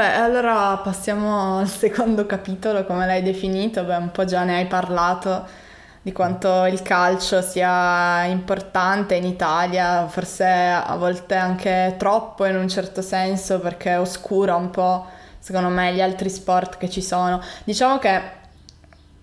Beh, allora passiamo al secondo capitolo, come l'hai definito, beh, un po' già ne hai parlato di quanto il calcio sia importante in Italia, forse a volte anche troppo in un certo senso perché oscura un po' secondo me gli altri sport che ci sono. Diciamo che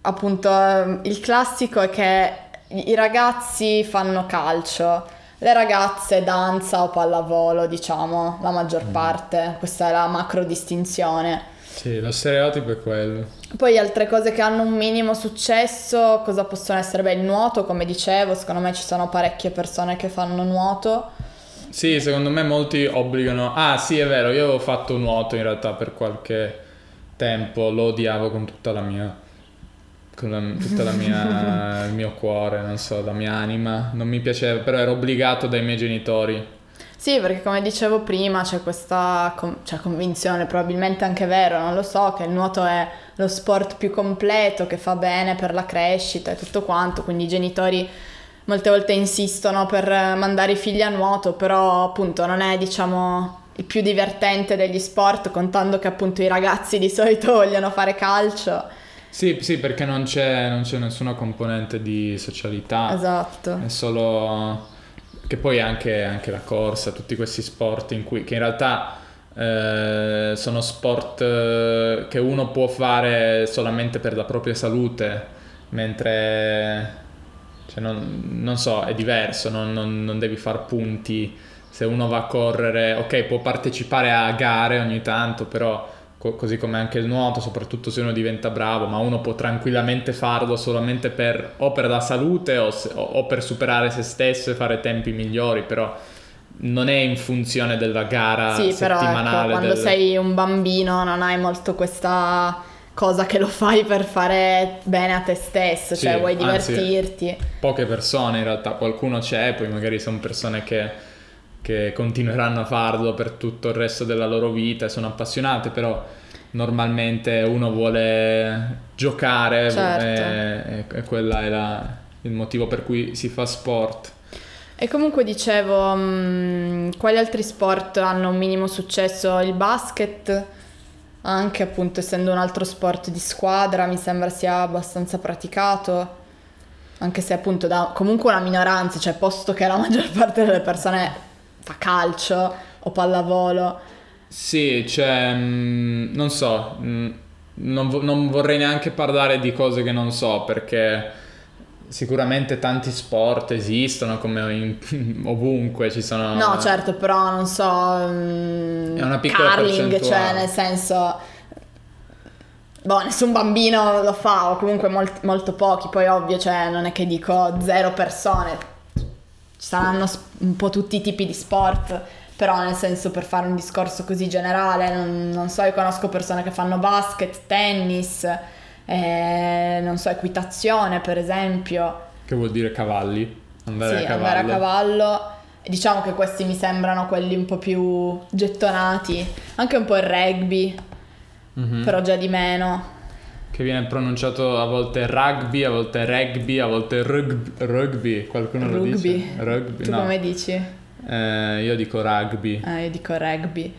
appunto il classico è che i ragazzi fanno calcio, le ragazze danza o pallavolo, diciamo, la maggior mm. parte, questa è la macro distinzione. Sì, lo stereotipo è quello. Poi altre cose che hanno un minimo successo, cosa possono essere? Beh, il nuoto, come dicevo, secondo me ci sono parecchie persone che fanno nuoto. Sì, secondo me molti obbligano... Ah, sì, è vero, io avevo fatto nuoto in realtà per qualche tempo, lo odiavo con tutta la mia... con la, mia... il mio cuore, non so, la mia anima. Non mi piaceva, però ero obbligato dai miei genitori sì, perché come dicevo prima c'è questa com- cioè, convinzione, probabilmente anche vero, non lo so, che il nuoto è lo sport più completo, che fa bene per la crescita e tutto quanto, quindi i genitori molte volte insistono per mandare i figli a nuoto, però appunto non è diciamo il più divertente degli sport, contando che appunto i ragazzi di solito vogliono fare calcio. Sì, sì, perché non c'è, non c'è nessuna componente di socialità. Esatto. È solo che poi anche, anche la corsa, tutti questi sport in cui, che in realtà eh, sono sport eh, che uno può fare solamente per la propria salute, mentre cioè non, non, so, è diverso, non, non, non devi far punti. Se uno va a correre, ok, può partecipare a gare ogni tanto, però co- così come anche il nuoto, soprattutto se uno diventa bravo, ma uno può tranquillamente farlo solamente per, o per la salute o, se, o per superare se stesso e fare tempi migliori, però non è in funzione della gara sì, settimanale. Però ecco, quando del... sei un bambino non hai molto questa cosa che lo fai per fare bene a te stesso, sì, cioè vuoi divertirti. Anzi, poche persone in realtà, qualcuno c'è, poi magari sono persone che che continueranno a farlo per tutto il resto della loro vita e sono appassionate, però normalmente uno vuole giocare certo. e, e, quella è la, il motivo per cui si fa sport. E comunque dicevo, mh, mm, quali altri sport hanno un minimo successo? Il basket, anche appunto essendo un altro sport di squadra, mi sembra sia abbastanza praticato, anche se appunto da comunque una minoranza, cioè posto che la maggior parte delle persone fa calcio o pallavolo. Sì, cioè, mm, non so, mm, non, non vorrei neanche parlare di cose che non so perché sicuramente tanti sport esistono come in, ovunque ci sono no certo però non so um, è una piccola curling cioè nel senso boh nessun bambino lo fa o comunque molt, molto pochi poi ovvio cioè non è che dico zero persone saranno un po' tutti i tipi di sport, però nel senso per fare un discorso così generale, non, non so, io conosco persone che fanno basket, tennis, eh, non so, equitazione per esempio. Che vuol dire cavalli? Andare sì, a cavallo. andare a cavallo. Diciamo che questi mi sembrano quelli un po' più gettonati, anche un po' il rugby, mm-hmm. però già di meno che viene pronunciato a volte rugby, a volte rugby, a volte rugby, rugby. qualcuno rugby. lo dice? Rugby. Tu no. come dici? Eh, io dico rugby. Ah, io dico rugby.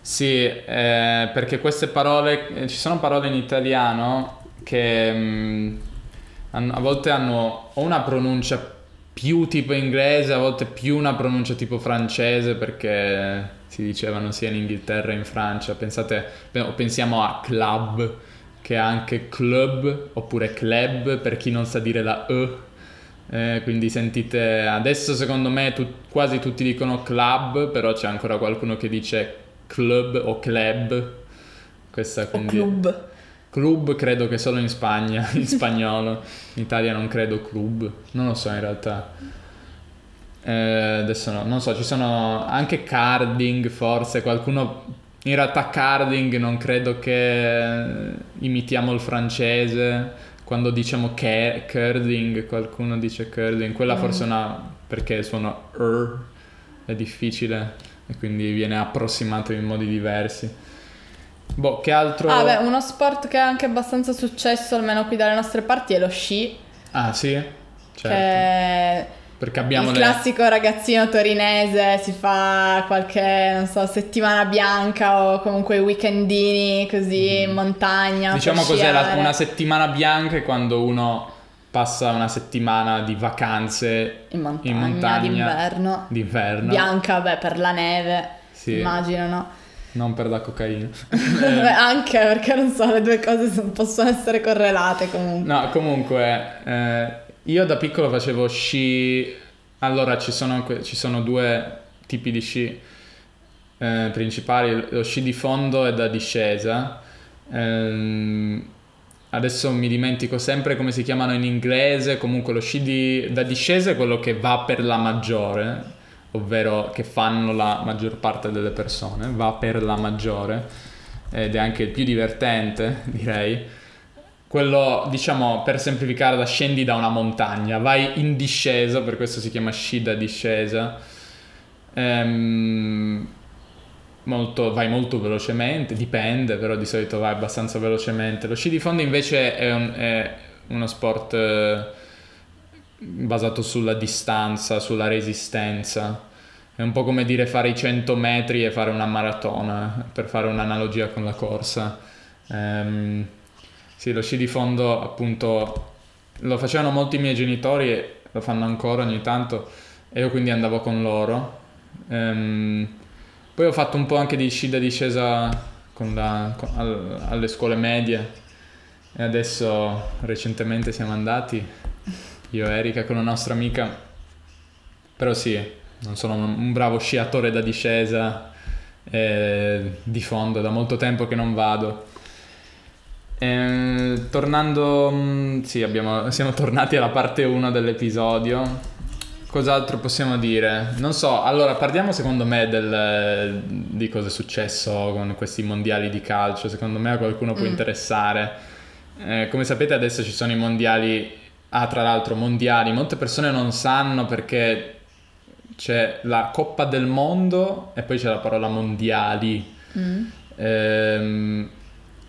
Sì, eh, perché queste parole, eh, ci sono parole in italiano che mh, mm, a volte hanno o una pronuncia più tipo inglese, a volte più una pronuncia tipo francese perché si dicevano sia in Inghilterra che in Francia. Pensate, pensiamo a club che ha anche club oppure club per chi non sa dire la E. Eh, quindi sentite, adesso secondo me tu, quasi tutti dicono club, però c'è ancora qualcuno che dice club o club. Questa quindi... O club. Club credo che solo in Spagna, in spagnolo. In Italia non credo club, non lo so in realtà. Eh, adesso no, non so, ci sono anche carding forse, qualcuno in realtà carding non credo che imitiamo il francese. Quando diciamo che curling, qualcuno dice curling, quella mm. forse è una perché suona er, è difficile e quindi viene approssimato in modi diversi. Boh, che altro? Ah, beh, uno sport che ha anche abbastanza successo, almeno qui dalle nostre parti, è lo sci. Ah, sì? Certo. Che perché abbiamo il le... classico ragazzino torinese si fa qualche, non so, settimana bianca o comunque weekendini così in montagna. Diciamo cos'è la- una settimana bianca è quando uno passa una settimana di vacanze in montagna, in montagna d'inverno. d'inverno. Bianca, beh, per la neve, Sì. immagino, no? Non per la cocaina. Beh, Anche perché non so, le due cose son- possono essere correlate comunque. No, comunque, eh, io da piccolo facevo sci. Allora, ci sono, ci sono due tipi di sci eh, principali: lo sci di fondo e da discesa. Ehm, adesso mi dimentico sempre come si chiamano in inglese. Comunque, lo sci di- da discesa è quello che va per la maggiore, ovvero che fanno la maggior parte delle persone, va per la maggiore ed è anche il più divertente, direi. Quello, diciamo, per semplificare, da scendi da una montagna, vai in discesa, per questo si chiama sci da discesa. Ehm, molto- vai molto velocemente, dipende, però di solito vai abbastanza velocemente. Lo sci di fondo invece è, un- è uno sport eh, basato sulla distanza, sulla resistenza. È un po' come dire fare i 100 metri e fare una maratona, per fare un'analogia con la corsa. Ehm, sì, lo sci di fondo appunto lo facevano molti miei genitori e lo fanno ancora ogni tanto e io quindi andavo con loro. Ehm, poi ho fatto un po' anche di sci da discesa con la- con- al- alle scuole medie e adesso recentemente siamo andati, io e Erika con la nostra amica, però sì, non sono un, un bravo sciatore da discesa eh, di fondo, da molto tempo che non vado. Eh, tornando, mm, sì, abbiamo- siamo tornati alla parte 1 dell'episodio. Cos'altro possiamo dire? Non so, allora parliamo secondo me del- di cosa è successo con questi mondiali di calcio. Secondo me a qualcuno può Mm. interessare. Eh, come sapete adesso ci sono i mondiali, ah tra l'altro mondiali, molte persone non sanno perché c'è la Coppa del Mondo e poi c'è la parola mondiali. Mm. Ehm,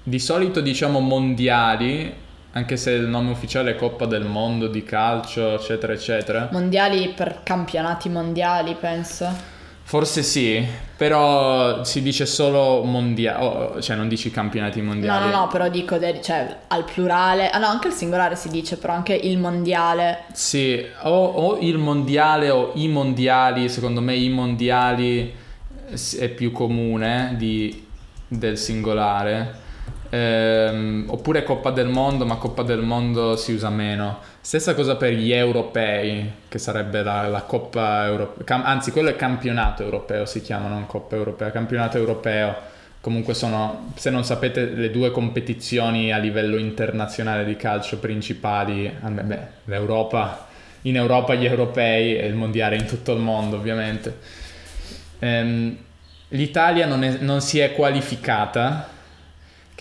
di solito diciamo mondiali, anche se il nome ufficiale è Coppa del Mondo di calcio, eccetera, eccetera. Mondiali per campionati mondiali, penso. Forse sì, però si dice solo mondiali, cioè non dici campionati No, mondiali. no, no, però dico, de- cioè, al plurale. Ah no, anche il singolare si dice, però anche il mondiale. Sì, o, o il mondiale o i mondiali, secondo me i mondiali s- è più comune di- del singolare. Ehm, oppure Coppa del Mondo, ma Coppa del Mondo si usa meno. Stessa cosa per gli europei, che sarebbe la, la Coppa europea. anzi, quello è campionato europeo, si chiama, non Coppa europea, campionato europeo. Comunque sono, se non sapete, le due competizioni a livello internazionale di calcio principali, beh, l'Europa, in Europa gli europei e il mondiale in tutto il mondo ovviamente. Ehm, L'Italia non, è- non si è qualificata,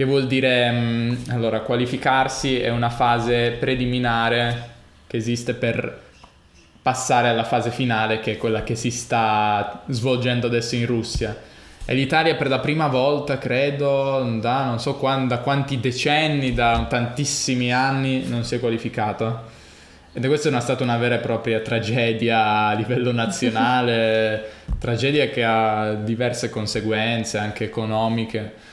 che vuol dire, mm, allora, qualificarsi è una fase preliminare che esiste per passare alla fase finale, che è quella che si sta svolgendo adesso in Russia. E l'Italia per la prima volta, credo, da non so quan- da quanti decenni, da tantissimi anni, non si è qualificata. Ed è questa è una, stata una vera e propria tragedia a livello nazionale, tragedia che ha diverse conseguenze, anche economiche,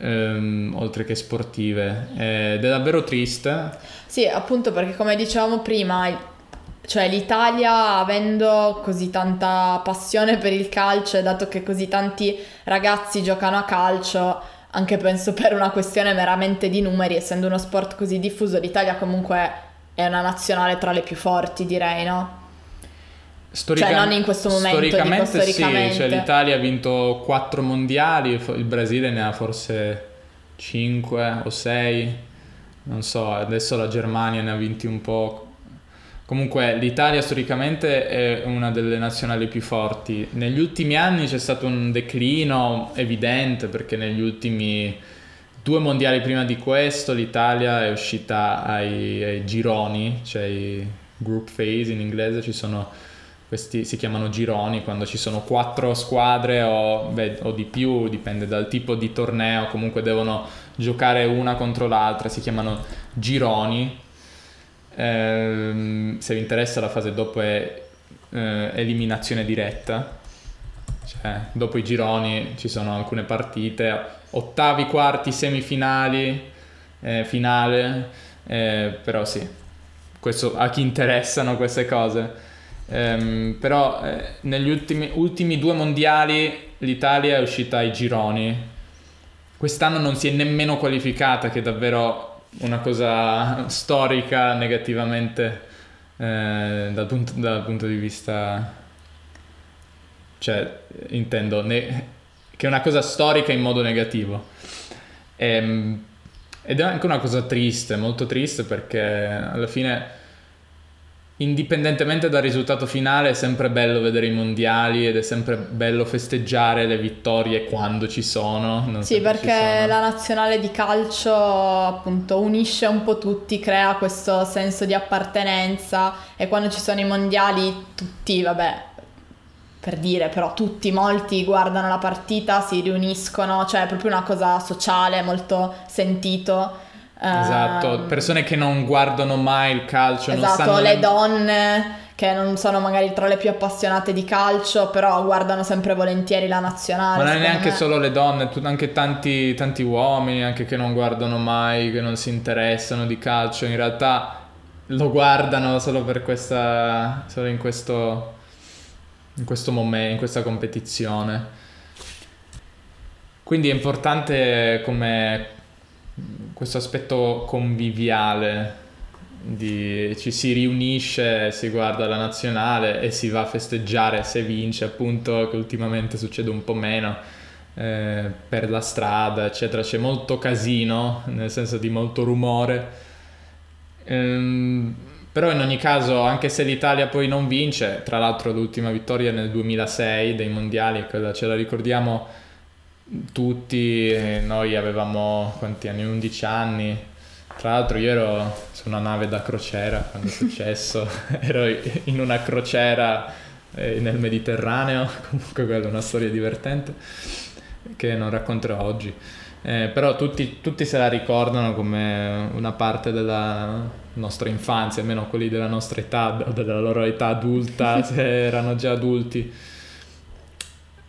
ehm, oltre che sportive. Ed è davvero triste. Sì, appunto perché come dicevamo prima, cioè l'Italia avendo così tanta passione per il calcio e dato che così tanti ragazzi giocano a calcio, anche penso per una questione meramente di numeri, essendo uno sport così diffuso, l'Italia comunque è una nazionale tra le più forti, direi, no? Storica- Cioè, non in questo momento, storicamente, storicamente. sì, cioè l'Italia ha vinto 4 mondiali, il Brasile ne ha forse 5 o 6, non so, adesso la Germania ne ha vinti un po'. Comunque l'Italia storicamente è una delle nazionali più forti. Negli ultimi anni c'è stato un declino evidente perché negli ultimi due mondiali prima di questo l'Italia è uscita ai, ai gironi, cioè i group phase in inglese, ci sono questi si chiamano gironi quando ci sono quattro squadre o, beh, o di più, dipende dal tipo di torneo, comunque devono giocare una contro l'altra, si chiamano gironi. ehm, se vi interessa la fase dopo è eh, eliminazione diretta, cioè dopo i gironi ci sono alcune partite, ottavi, quarti, semifinali, eh, finale, eh, però sì, questo a chi interessano queste cose. Um, però eh, negli ultimi, ultimi due mondiali l'Italia è uscita ai gironi. Quest'anno non si è nemmeno qualificata, che è davvero una cosa storica negativamente eh, dal, punto, dal, punto, di vista... Cioè, intendo, ne, che è una cosa storica in modo negativo. Ehm, ed è anche una cosa triste, molto triste, perché alla fine indipendentemente dal risultato finale è sempre bello vedere i mondiali ed è sempre bello festeggiare le vittorie quando ci sono. sì, perché sono. la nazionale di calcio appunto unisce un po' tutti, crea questo senso di appartenenza e quando ci sono i mondiali tutti, vabbè, per dire, però tutti, molti guardano la partita, si riuniscono, cioè è proprio una cosa sociale, molto sentito. Esatto, ehm, persone che non guardano mai il calcio. Esatto, le ne... donne che non sono magari tra le più appassionate di calcio, però guardano sempre volentieri la nazionale. Ma non è neanche me. solo le donne, anche tanti, tanti uomini anche che non guardano mai, che non si interessano di calcio, in realtà lo guardano solo per questa, solo in questo, in questo momento, in questa competizione. Quindi è importante come questo aspetto conviviale di, ci si riunisce, si guarda la nazionale e si va a festeggiare se vince, appunto, che ultimamente succede un po' meno eh, per la strada, eccetera. C'è molto casino, nel senso di molto rumore. Ehm, però in ogni caso, anche se l'Italia poi non vince, tra l'altro l'ultima vittoria nel 2006 dei mondiali, quella ce la ricordiamo tutti, noi avevamo quanti anni? 11 anni. Tra l'altro io ero su una nave da crociera quando è successo, ero in una crociera eh, nel Mediterraneo, comunque quella è una storia divertente che non racconterò oggi. Eh, però tutti, tutti, se la ricordano come una parte della nostra infanzia, almeno quelli della nostra età o della loro età adulta, se erano già adulti.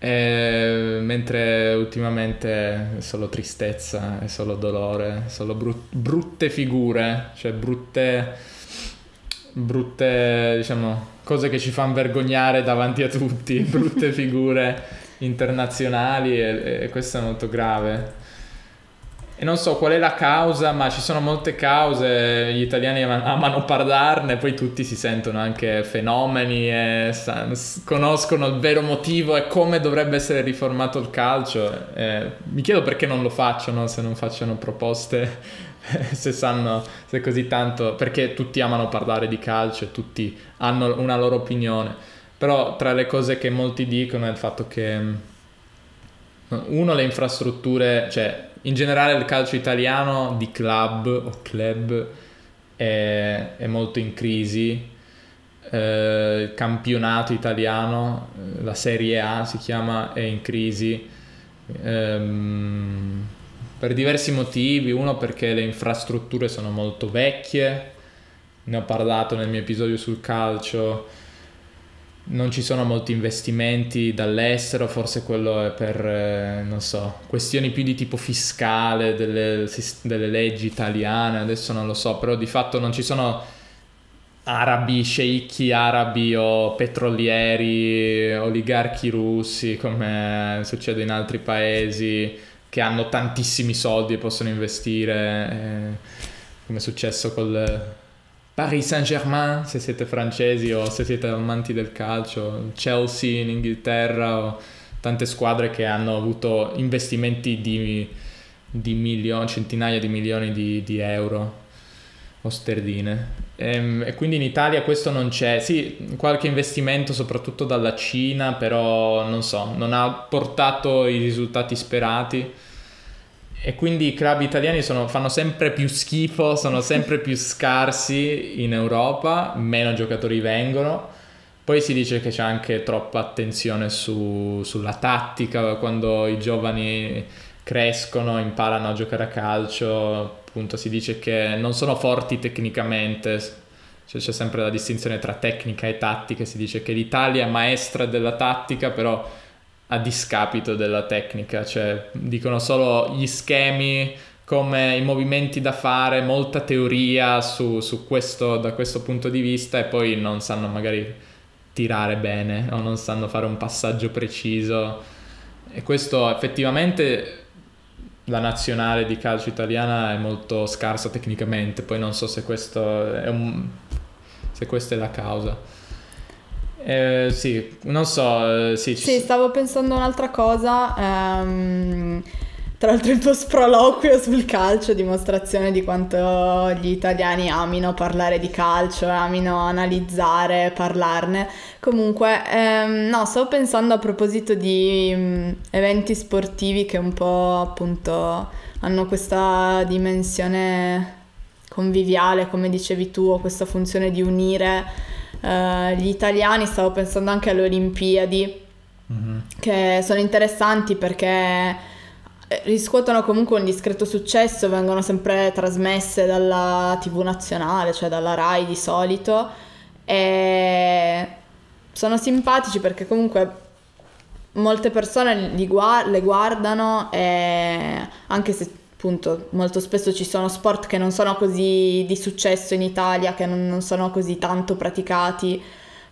E, mentre ultimamente è solo tristezza, è solo dolore, solo brut- brutte figure, cioè brutte, brutte, diciamo, cose che ci fanno vergognare davanti a tutti, brutte figure internazionali e, e questo è molto grave. E non so qual è la causa, ma ci sono molte cause, gli italiani amano parlarne, poi tutti si sentono anche fenomeni e conoscono il vero motivo e come dovrebbe essere riformato il calcio. E mi chiedo perché non lo facciano, se non facciano proposte, se sanno, se così tanto, perché tutti amano parlare di calcio e tutti hanno una loro opinione. Però tra le cose che molti dicono è il fatto che, uno, le infrastrutture, cioè in generale il calcio italiano di club o club è, è molto in crisi. Eh, il campionato italiano, eh, la Serie A si chiama, è in crisi ehm, per diversi motivi. Uno perché le infrastrutture sono molto vecchie, ne ho parlato nel mio episodio sul calcio non ci sono molti investimenti dall'estero, forse quello è per, eh, non so, questioni più di tipo fiscale, delle, delle, leggi italiane, adesso non lo so, però di fatto non ci sono arabi, sceicchi arabi o petrolieri, oligarchi russi come succede in altri paesi che hanno tantissimi soldi e possono investire, eh, come è successo col Paris Saint-Germain se siete francesi o se siete amanti del calcio, Chelsea in Inghilterra o tante squadre che hanno avuto investimenti di, di milioni, centinaia di milioni di, di euro o sterline. E, ehm, e, quindi in Italia questo non c'è. Sì, qualche investimento soprattutto dalla Cina, però non so, non ha portato i risultati sperati e quindi i club italiani sono, fanno sempre più schifo, sono sempre più scarsi in Europa, meno giocatori vengono. Poi si dice che c'è anche troppa attenzione su, sulla tattica, quando i giovani crescono, imparano a giocare a calcio, appunto si dice che non sono forti tecnicamente, cioè, c'è sempre la distinzione tra tecnica e tattica, si dice che l'Italia è maestra della tattica, però a discapito della tecnica, cioè dicono solo gli schemi come i movimenti da fare, molta teoria su, su questo, da questo punto di vista e poi non sanno magari tirare bene o non sanno fare un passaggio preciso. E questo effettivamente la nazionale di calcio italiana è molto scarsa tecnicamente, poi non so se questo un, se questa è la causa. Eh, sì, non so. Eh, sì, sì, stavo pensando un'altra cosa. Um, tra l'altro il tuo sproloquio sul calcio, dimostrazione di quanto gli italiani amino parlare di calcio, amino analizzare, parlarne. Comunque, ehm, no, stavo pensando a proposito di um, eventi sportivi che un po' appunto hanno questa dimensione conviviale, come dicevi tu, o questa funzione di unire uh, gli italiani. Stavo pensando anche alle Olimpiadi, mm-hmm. che sono interessanti perché eh, riscuotono comunque un discreto successo, vengono sempre trasmesse dalla TV nazionale, cioè dalla RAI di solito, e sono simpatici perché comunque molte persone guard- le guardano e anche se appunto molto spesso ci sono sport che non sono così di successo in Italia, che non, non sono così tanto praticati,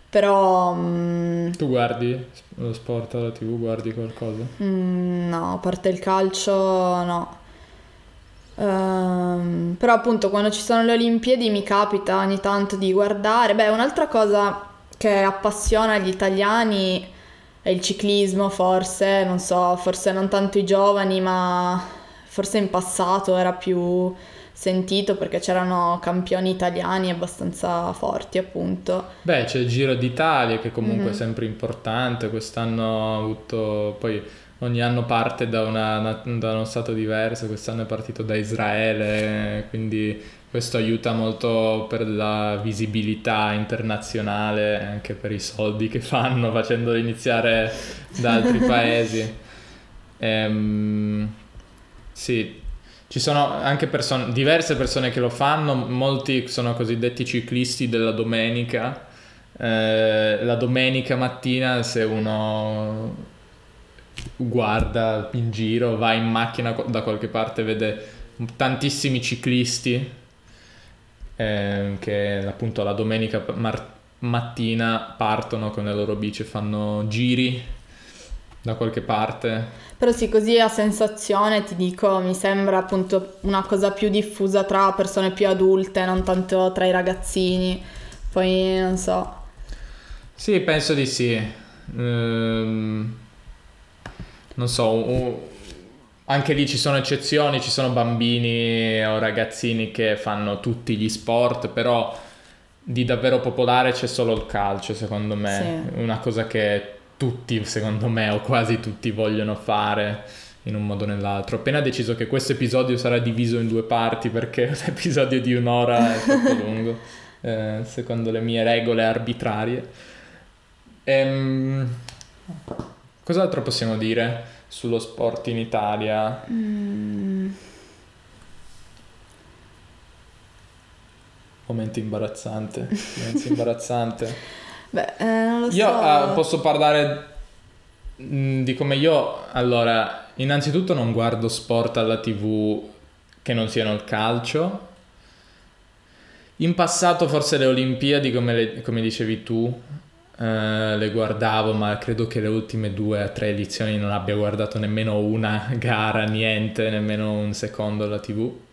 però... Mm, tu guardi lo sport alla tv, guardi qualcosa? Mm, no, a parte il calcio no. Um, però appunto quando ci sono le Olimpiadi mi capita ogni tanto di guardare. Beh, un'altra cosa che appassiona gli italiani è il ciclismo, forse, non so, forse non tanto i giovani, ma forse in passato era più sentito perché c'erano campioni italiani abbastanza forti appunto. Beh c'è il Giro d'Italia che comunque mm-hmm. è sempre importante, quest'anno ha avuto poi ogni anno parte da, una, da, uno stato diverso, quest'anno è partito da Israele, quindi questo aiuta molto per la visibilità internazionale, anche per i soldi che fanno facendolo iniziare da altri paesi. Ehm, sì, ci sono anche persone, diverse persone che lo fanno, molti sono cosiddetti ciclisti della domenica. Eh, la domenica mattina se uno guarda in giro, va in macchina da qualche parte, vede tantissimi ciclisti eh, che appunto la domenica mar- mattina partono con le loro bici e fanno giri da qualche parte. Però sì, così a sensazione ti dico, mi sembra appunto una cosa più diffusa tra persone più adulte, non tanto tra i ragazzini. Poi non so. Sì, penso di sì. Ehm, non so, anche lì ci sono eccezioni, ci sono bambini o ragazzini che fanno tutti gli sport, però di davvero popolare c'è solo il calcio, secondo me. Sì. Una cosa che tutti, secondo me, o quasi tutti vogliono fare in un modo o nell'altro. Ho appena deciso che questo episodio sarà diviso in due parti perché l'episodio di un'ora è troppo lungo, eh, secondo le mie regole arbitrarie. Ehm, cos'altro possiamo dire sullo sport in Italia? Mm. Momento imbarazzante, silenzio imbarazzante. Beh, eh, non lo so. Io uh, posso parlare mh, mm, di come io... Allora, innanzitutto non guardo sport alla tv che non siano il calcio. In passato forse le Olimpiadi, come, le, come dicevi tu, eh, le guardavo, ma credo che le ultime due o tre edizioni non abbia guardato nemmeno una gara, niente, nemmeno un secondo alla tv.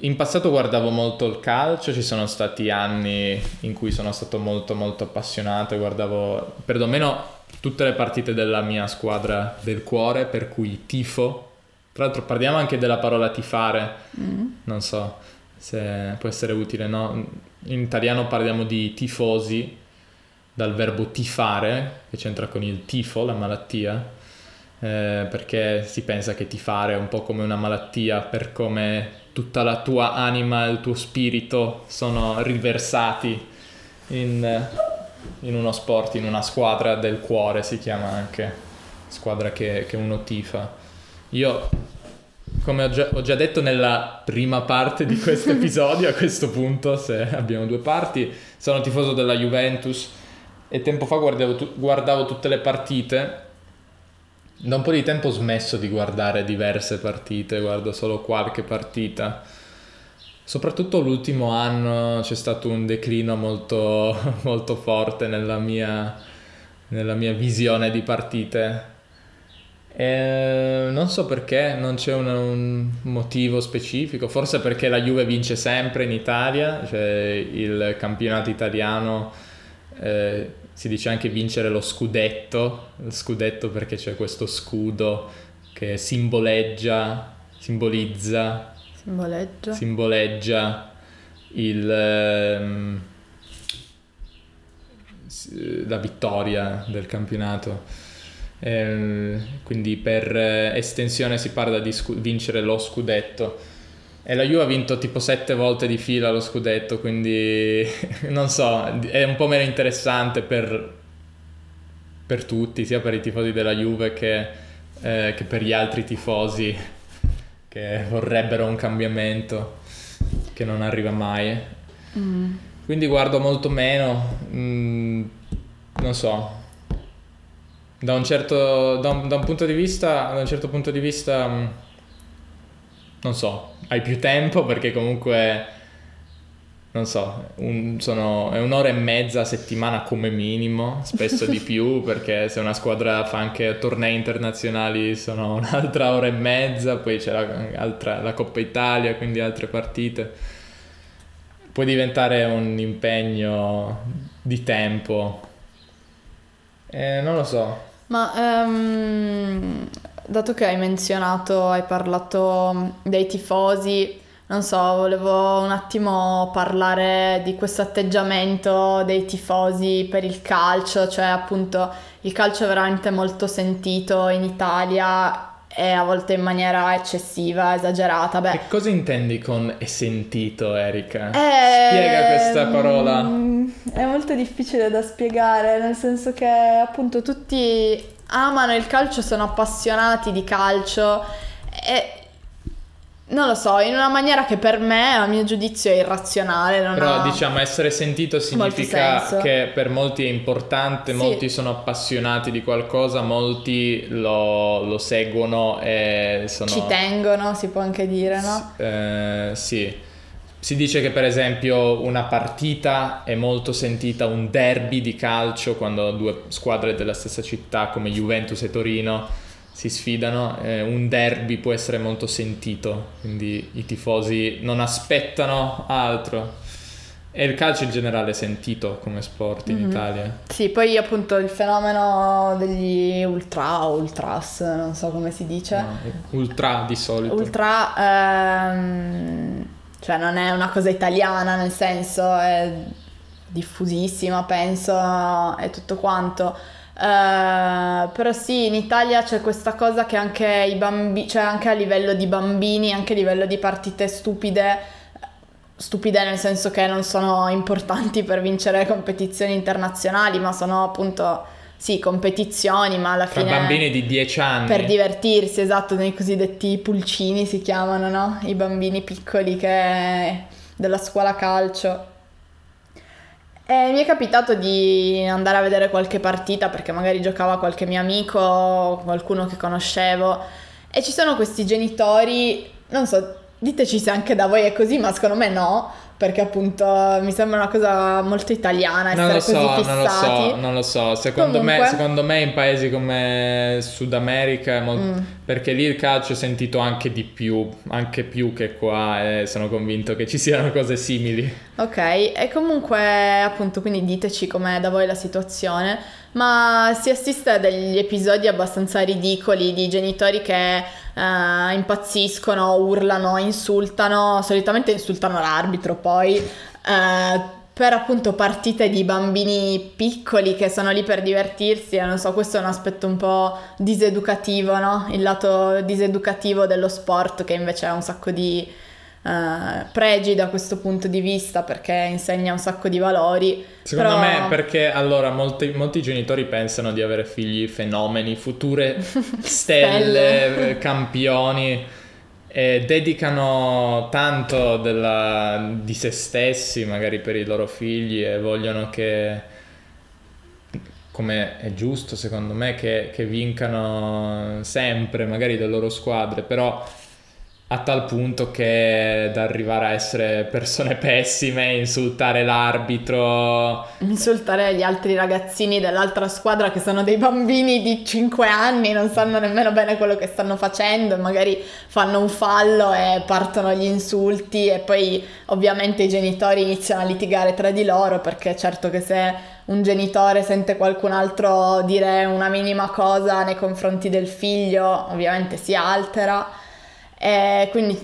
In passato guardavo molto il calcio, ci sono stati anni in cui sono stato molto molto appassionato e guardavo perlomeno tutte le partite della mia squadra del cuore, per cui tifo. Tra l'altro parliamo anche della parola tifare, mm. non so se può essere utile, no? In italiano parliamo di tifosi, dal verbo tifare, che c'entra con il tifo, la malattia, eh, perché si pensa che tifare è un po' come una malattia per come tutta la tua anima e il tuo spirito sono riversati in, in, uno sport, in una squadra del cuore si chiama anche, squadra che, che uno tifa. Io come ho già, ho già, detto nella prima parte di questo episodio, a questo punto, se abbiamo due parti, sono tifoso della Juventus e tempo fa guardavo, guardavo tutte le partite. Da un po' di tempo ho smesso di guardare diverse partite, guardo solo qualche partita. Soprattutto l'ultimo anno c'è stato un declino molto, molto forte nella mia, nella mia visione di partite eh, non so perché, non c'è un, un, motivo specifico, forse perché la Juve vince sempre in Italia, cioè il campionato italiano eh, si dice anche vincere lo scudetto, il scudetto perché c'è questo scudo che simboleggia, simbolizza, simboleggia, simboleggia il, ehm, la vittoria del campionato. Eh, quindi per eh, estensione si parla di scu- vincere lo scudetto. E la Juve ha vinto tipo sette volte di fila lo scudetto, quindi non so, è un po' meno interessante per, per tutti, sia per i tifosi della Juve che, eh, che per gli altri tifosi che vorrebbero un cambiamento che non arriva mai. Mm. Quindi guardo molto meno, mm, non so, da un certo, da un, da un punto di vista, da un certo punto di vista, mm, non so, hai più tempo perché comunque, non so, un, sono, è un'ora e mezza a settimana come minimo, spesso di più perché se una squadra fa anche tornei internazionali sono un'altra ora e mezza, poi c'è la, altra, la Coppa Italia, quindi altre partite. Può diventare un impegno di tempo. Eh, non lo so. Ma um, dato che hai menzionato, hai parlato dei tifosi, non so, volevo un attimo parlare di questo atteggiamento dei tifosi per il calcio, cioè appunto il calcio è veramente molto sentito in Italia e a volte in maniera eccessiva, esagerata. Beh, che cosa intendi con è sentito, Erika? Eh, Spiega questa parola. Mm, è molto difficile da spiegare, nel senso che appunto tutti amano il calcio, sono appassionati di calcio e non lo so, in una maniera che per me, a mio giudizio, è irrazionale. Però diciamo essere sentito significa che per molti è importante, sì. molti sono appassionati di qualcosa, molti lo, lo seguono e sono... Ci tengono, si può anche dire, no? S- eh, sì. Si dice che per esempio una partita è molto sentita, un derby di calcio, quando due squadre della stessa città come Juventus e Torino si sfidano, eh, un derby può essere molto sentito, quindi i tifosi non aspettano altro. E il calcio in generale è sentito come sport in mm-hmm. Italia. Sì, poi appunto il fenomeno degli ultra o ultras, non so come si dice. No, ultra di solito. Ultra, ehm, cioè non è una cosa italiana, nel senso è diffusissima, penso, è tutto quanto. Uh, però sì, in Italia c'è questa cosa che anche i bambini, cioè anche a livello di bambini, anche a livello di partite stupide, stupide nel senso che non sono importanti per vincere competizioni internazionali, ma sono appunto sì, competizioni, ma alla Tra fine... bambini di 10 anni. Per divertirsi, esatto, nei cosiddetti pulcini si chiamano, no? I bambini piccoli che... della scuola calcio. Eh, mi è capitato di andare a vedere qualche partita perché magari giocava qualche mio amico, qualcuno che conoscevo e ci sono questi genitori, non so, diteci se anche da voi è così, ma secondo me no, perché appunto mi sembra una cosa molto italiana essere non lo so, così Non lo so, non lo so, secondo, me, secondo me, in paesi come Sud America, molto, mm. perché lì il calcio è sentito anche di più, anche più che qua e sono convinto che ci siano cose simili. Ok, e comunque appunto quindi diteci com'è da voi la situazione, ma si assiste a degli episodi abbastanza ridicoli di genitori che uh, impazziscono, urlano, insultano, solitamente insultano l'arbitro poi. Uh, per appunto partite di bambini piccoli che sono lì per divertirsi non so, questo è un aspetto un po' diseducativo, no? Il lato diseducativo dello sport che invece ha un sacco di uh, pregi da questo punto di vista perché insegna un sacco di valori. Secondo però... me perché allora molti, molti, genitori pensano di avere figli fenomeni, future stelle, campioni e dedicano tanto della, di se stessi magari per i loro figli e vogliono che, come è giusto secondo me, che, che vincano sempre magari le loro squadre, però a tal punto che da arrivare a essere persone pessime, insultare l'arbitro. Insultare gli altri ragazzini dell'altra squadra che sono dei bambini di 5 anni, non sanno nemmeno bene quello che stanno facendo magari fanno un fallo e partono gli insulti e poi ovviamente i genitori iniziano a litigare tra di loro perché certo che se un genitore sente qualcun altro dire una minima cosa nei confronti del figlio, ovviamente si altera e quindi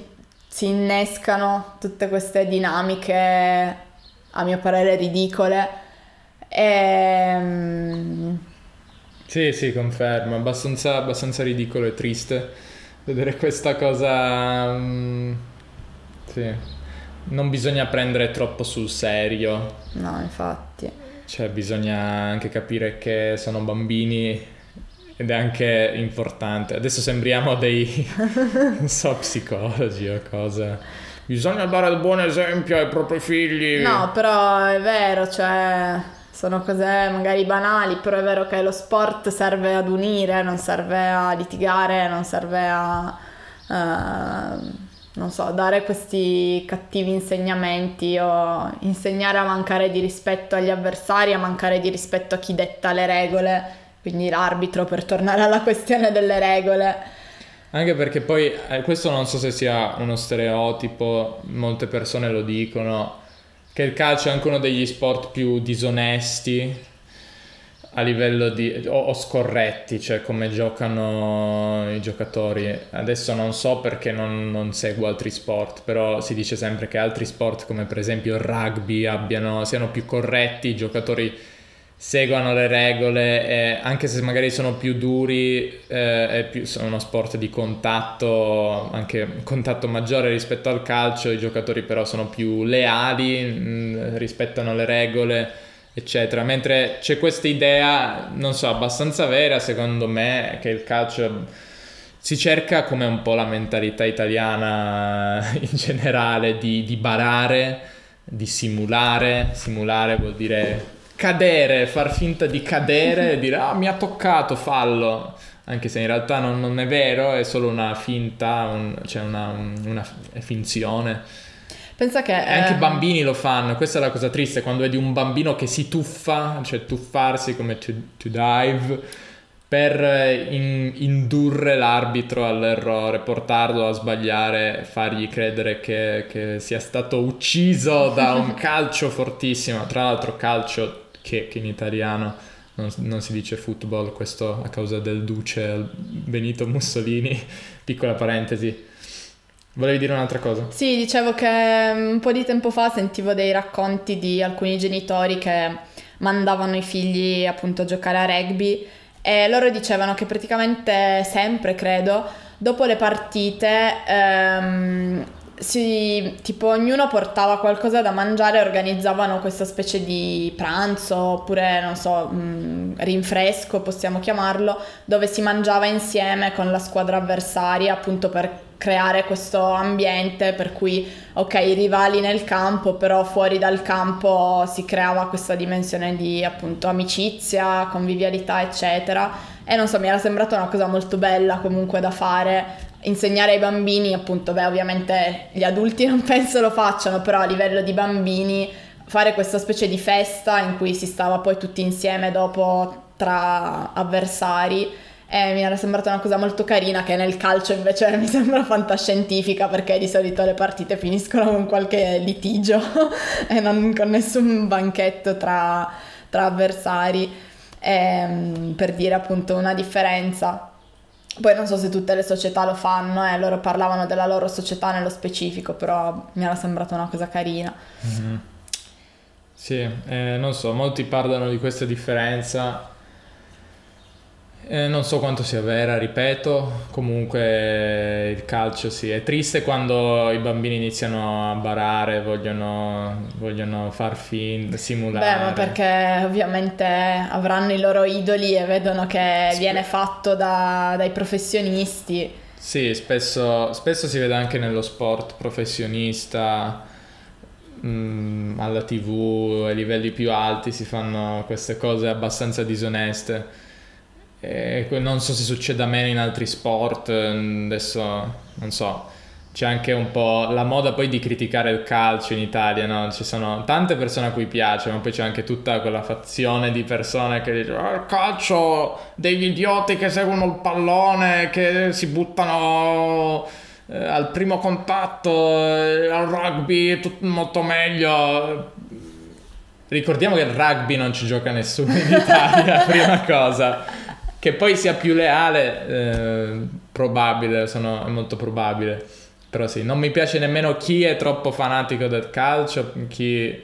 si innescano tutte queste dinamiche, a mio parere, ridicole. E... Mm, sì, sì, confermo, abbastanza, abbastanza ridicolo e triste vedere questa cosa. Um, sì. Non bisogna prendere troppo sul serio. No, infatti. Cioè, bisogna anche capire che sono bambini ed è anche importante. Adesso sembriamo dei, non so, psicologi o cose. Bisogna dare il buon esempio ai propri figli. No, però è vero, cioè sono cose magari banali, però è vero che lo sport serve ad unire, non serve a litigare, non serve a, uh, non so, dare questi cattivi insegnamenti o insegnare a mancare di rispetto agli avversari, a mancare di rispetto a chi detta le regole quindi l'arbitro per tornare alla questione delle regole. Anche perché poi, eh, questo non so se sia uno stereotipo, molte persone lo dicono, che il calcio è anche uno degli sport più disonesti a livello di... o, o scorretti, cioè come giocano i giocatori. Adesso non so perché non, non, seguo altri sport, però si dice sempre che altri sport come per esempio il rugby abbiano, siano più corretti, i giocatori seguano le regole, e anche se magari sono più duri, eh, più, sono uno sport di contatto, anche un contatto maggiore rispetto al calcio, i giocatori però sono più leali, mh, mm, rispettano le regole, eccetera. Mentre c'è questa idea, non so, abbastanza vera secondo me, che il calcio si cerca come un po' la mentalità italiana in generale di, di barare, di simulare, simulare vuol dire cadere, far finta di cadere e dire ah mi ha toccato, fallo. Anche se in realtà non, non è vero, è solo una finta, un, cioè una, una finzione. Pensa che... E anche i ehm... bambini lo fanno, questa è la cosa triste, quando vedi un bambino che si tuffa, cioè tuffarsi come to, to dive, per in, indurre l'arbitro all'errore, portarlo a sbagliare, fargli credere che, che sia stato ucciso da un calcio fortissimo, tra l'altro calcio che, che in italiano non, non, si dice football, questo a causa del duce Benito Mussolini. Piccola parentesi. Volevi dire un'altra cosa? Sì, dicevo che mm, un po' di tempo fa sentivo dei racconti di alcuni genitori che mandavano i figli appunto a giocare a rugby e loro dicevano che praticamente sempre, credo, dopo le partite ehm, si, tipo ognuno portava qualcosa da mangiare e organizzavano questa specie di pranzo oppure non so, mh, mm, rinfresco possiamo chiamarlo, dove si mangiava insieme con la squadra avversaria appunto per creare questo ambiente per cui ok i rivali nel campo però fuori dal campo si creava questa dimensione di appunto amicizia, convivialità eccetera. E non so mi era sembrata una cosa molto bella comunque da fare insegnare ai bambini, appunto, beh, ovviamente gli adulti non penso lo facciano, però a livello di bambini fare questa specie di festa in cui si stava poi tutti insieme dopo tra avversari. E mi era sembrata una cosa molto carina che nel calcio invece mi sembra fantascientifica perché di solito le partite finiscono con qualche litigio e non con nessun banchetto tra, tra avversari. E, ehm, per dire appunto una differenza poi non so se tutte le società lo fanno, eh, loro parlavano della loro società nello specifico, però mi era sembrata una cosa carina. Mm-hmm. Sì, eh, non so, molti parlano di questa differenza eh, non so quanto sia vera, ripeto, comunque il calcio sì, è triste quando i bambini iniziano a barare, vogliono, vogliono far fin, simulare. Beh, ma perché ovviamente avranno i loro idoli e vedono che Sp- viene fatto da, dai professionisti. Sì, spesso, spesso si vede anche nello sport professionista, mh, mm, alla tv, ai livelli più alti si fanno queste cose abbastanza disoneste. E non so se succeda meno in altri sport, adesso non so c'è anche un po' la moda poi di criticare il calcio in Italia, no? Ci sono tante persone a cui piace, ma poi c'è anche tutta quella fazione di persone che dicono oh, il calcio degli idioti che seguono il pallone, che si buttano eh, al primo contatto, eh, al rugby è tutto molto meglio. Ricordiamo che il rugby non ci gioca nessuno in Italia, prima cosa. Che poi sia più leale, eh, probabile, sono, è molto probabile. Però sì, non mi piace nemmeno chi è troppo fanatico del calcio, chi,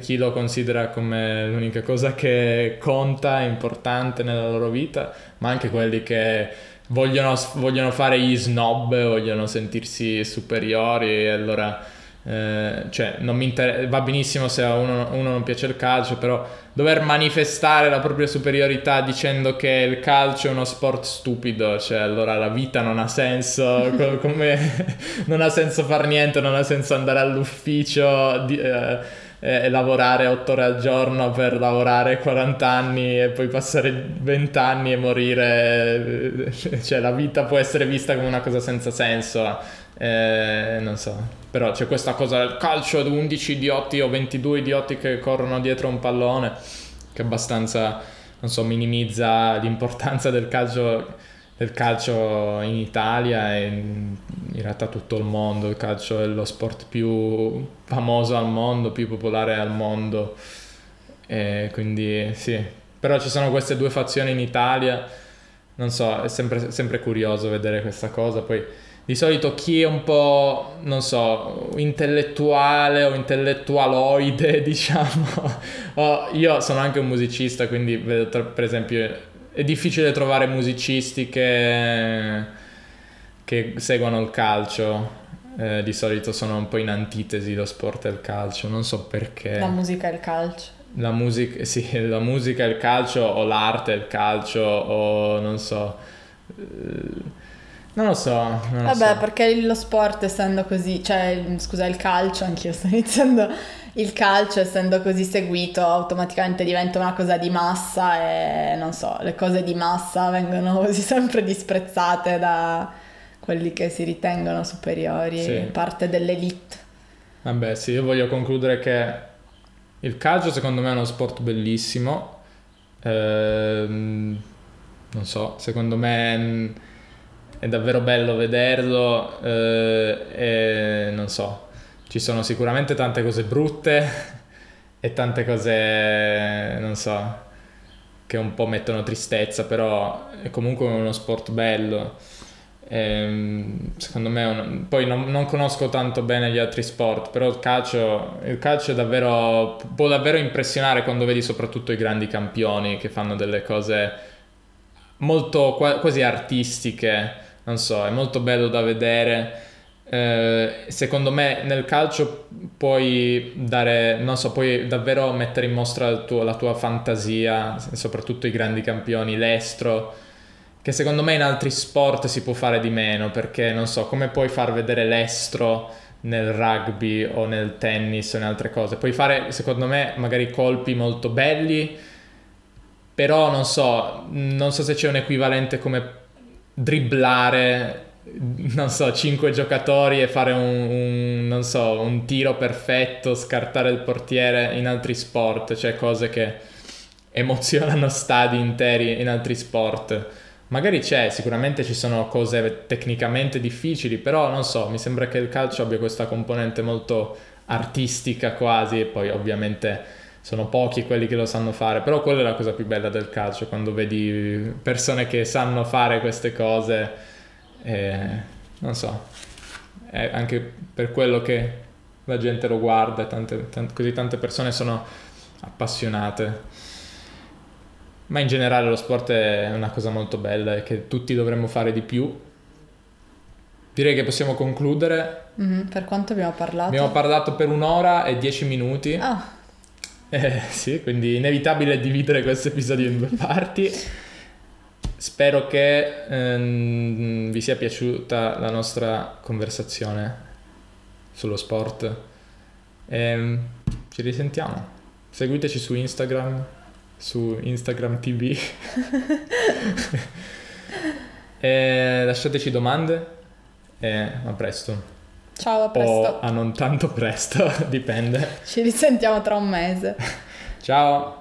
chi lo considera come l'unica cosa che conta, importante nella loro vita, ma anche quelli che vogliono, vogliono fare gli snob, vogliono sentirsi superiori e allora eh, cioè, inter- va benissimo se a uno, uno, non piace il calcio, però dover manifestare la propria superiorità dicendo che il calcio è uno sport stupido, cioè allora la vita non ha senso, come non ha senso far niente, non ha senso andare all'ufficio di, eh, e lavorare 8 ore al giorno per lavorare 40 anni e poi passare 20 anni e morire, cioè la vita può essere vista come una cosa senza senso, eh, non so. Però c'è questa cosa del calcio di 11 idioti o 22 idioti che corrono dietro un pallone che abbastanza, non so, minimizza l'importanza del calcio, del calcio in Italia e in realtà tutto il mondo. Il calcio è lo sport più famoso al mondo, più popolare al mondo. E quindi sì, però ci sono queste due fazioni in Italia. Non so, è sempre, sempre curioso vedere questa cosa. Poi di solito chi è un po', non so, intellettuale o intellettualoide, diciamo. oh, io sono anche un musicista, quindi vedo, per esempio, è difficile trovare musicisti che, che seguono il calcio. Eh, di solito sono un po' in antitesi lo sport e il calcio, non so perché. La musica e il calcio. La musica, sì, la musica e il calcio o l'arte e il calcio o non so non lo so. Non lo Vabbè, so. perché lo sport essendo così, cioè scusa, il calcio, anch'io sto iniziando, il calcio essendo così seguito automaticamente diventa una cosa di massa e non so, le cose di massa vengono così sempre disprezzate da quelli che si ritengono superiori, sì. parte dell'elite. Vabbè, sì, io voglio concludere che il calcio secondo me è uno sport bellissimo. Ehm, non so, secondo me è davvero bello vederlo eh, e non so, ci sono sicuramente tante cose brutte e tante cose, non so, che un po' mettono tristezza, però è comunque uno sport bello. E, ehm, secondo me, un... poi non, non, conosco tanto bene gli altri sport, però il calcio, il calcio davvero, può davvero impressionare quando vedi soprattutto i grandi campioni che fanno delle cose molto quasi artistiche non so, è molto bello da vedere. Eh, secondo me nel calcio puoi dare, non so, puoi davvero mettere in mostra tuo, la tua fantasia, soprattutto i grandi campioni, l'estro, che secondo me in altri sport si può fare di meno, perché non so, come puoi far vedere l'estro nel rugby o nel tennis o in altre cose? Puoi fare, secondo me, magari colpi molto belli, però non so, non so se c'è un equivalente come dribblare non so, cinque giocatori e fare un, un, so, un tiro perfetto, scartare il portiere in altri sport, cioè cose che emozionano stadi interi in altri sport. Magari c'è, sicuramente ci sono cose tecnicamente difficili, però non so, mi sembra che il calcio abbia questa componente molto artistica quasi e poi ovviamente sono pochi quelli che lo sanno fare, però quella è la cosa più bella del calcio, quando vedi persone che sanno fare queste cose, eh, non so, è anche per quello che la gente lo guarda, tante, tante, così tante persone sono appassionate. Ma in generale lo sport è una cosa molto bella e che tutti dovremmo fare di più. Direi che possiamo concludere. Mm-hmm. Per quanto abbiamo parlato? Abbiamo parlato per un'ora e dieci minuti. Ah. Eh, sì, quindi inevitabile dividere questo episodio in due parti. spero che ehm, vi sia piaciuta la nostra conversazione sullo sport. E, ehm, ci risentiamo. Seguiteci su Instagram, su Instagram TV. lasciateci domande e a presto. Ciao, a presto. O a non tanto presto, dipende. Ci risentiamo tra un mese. Ciao.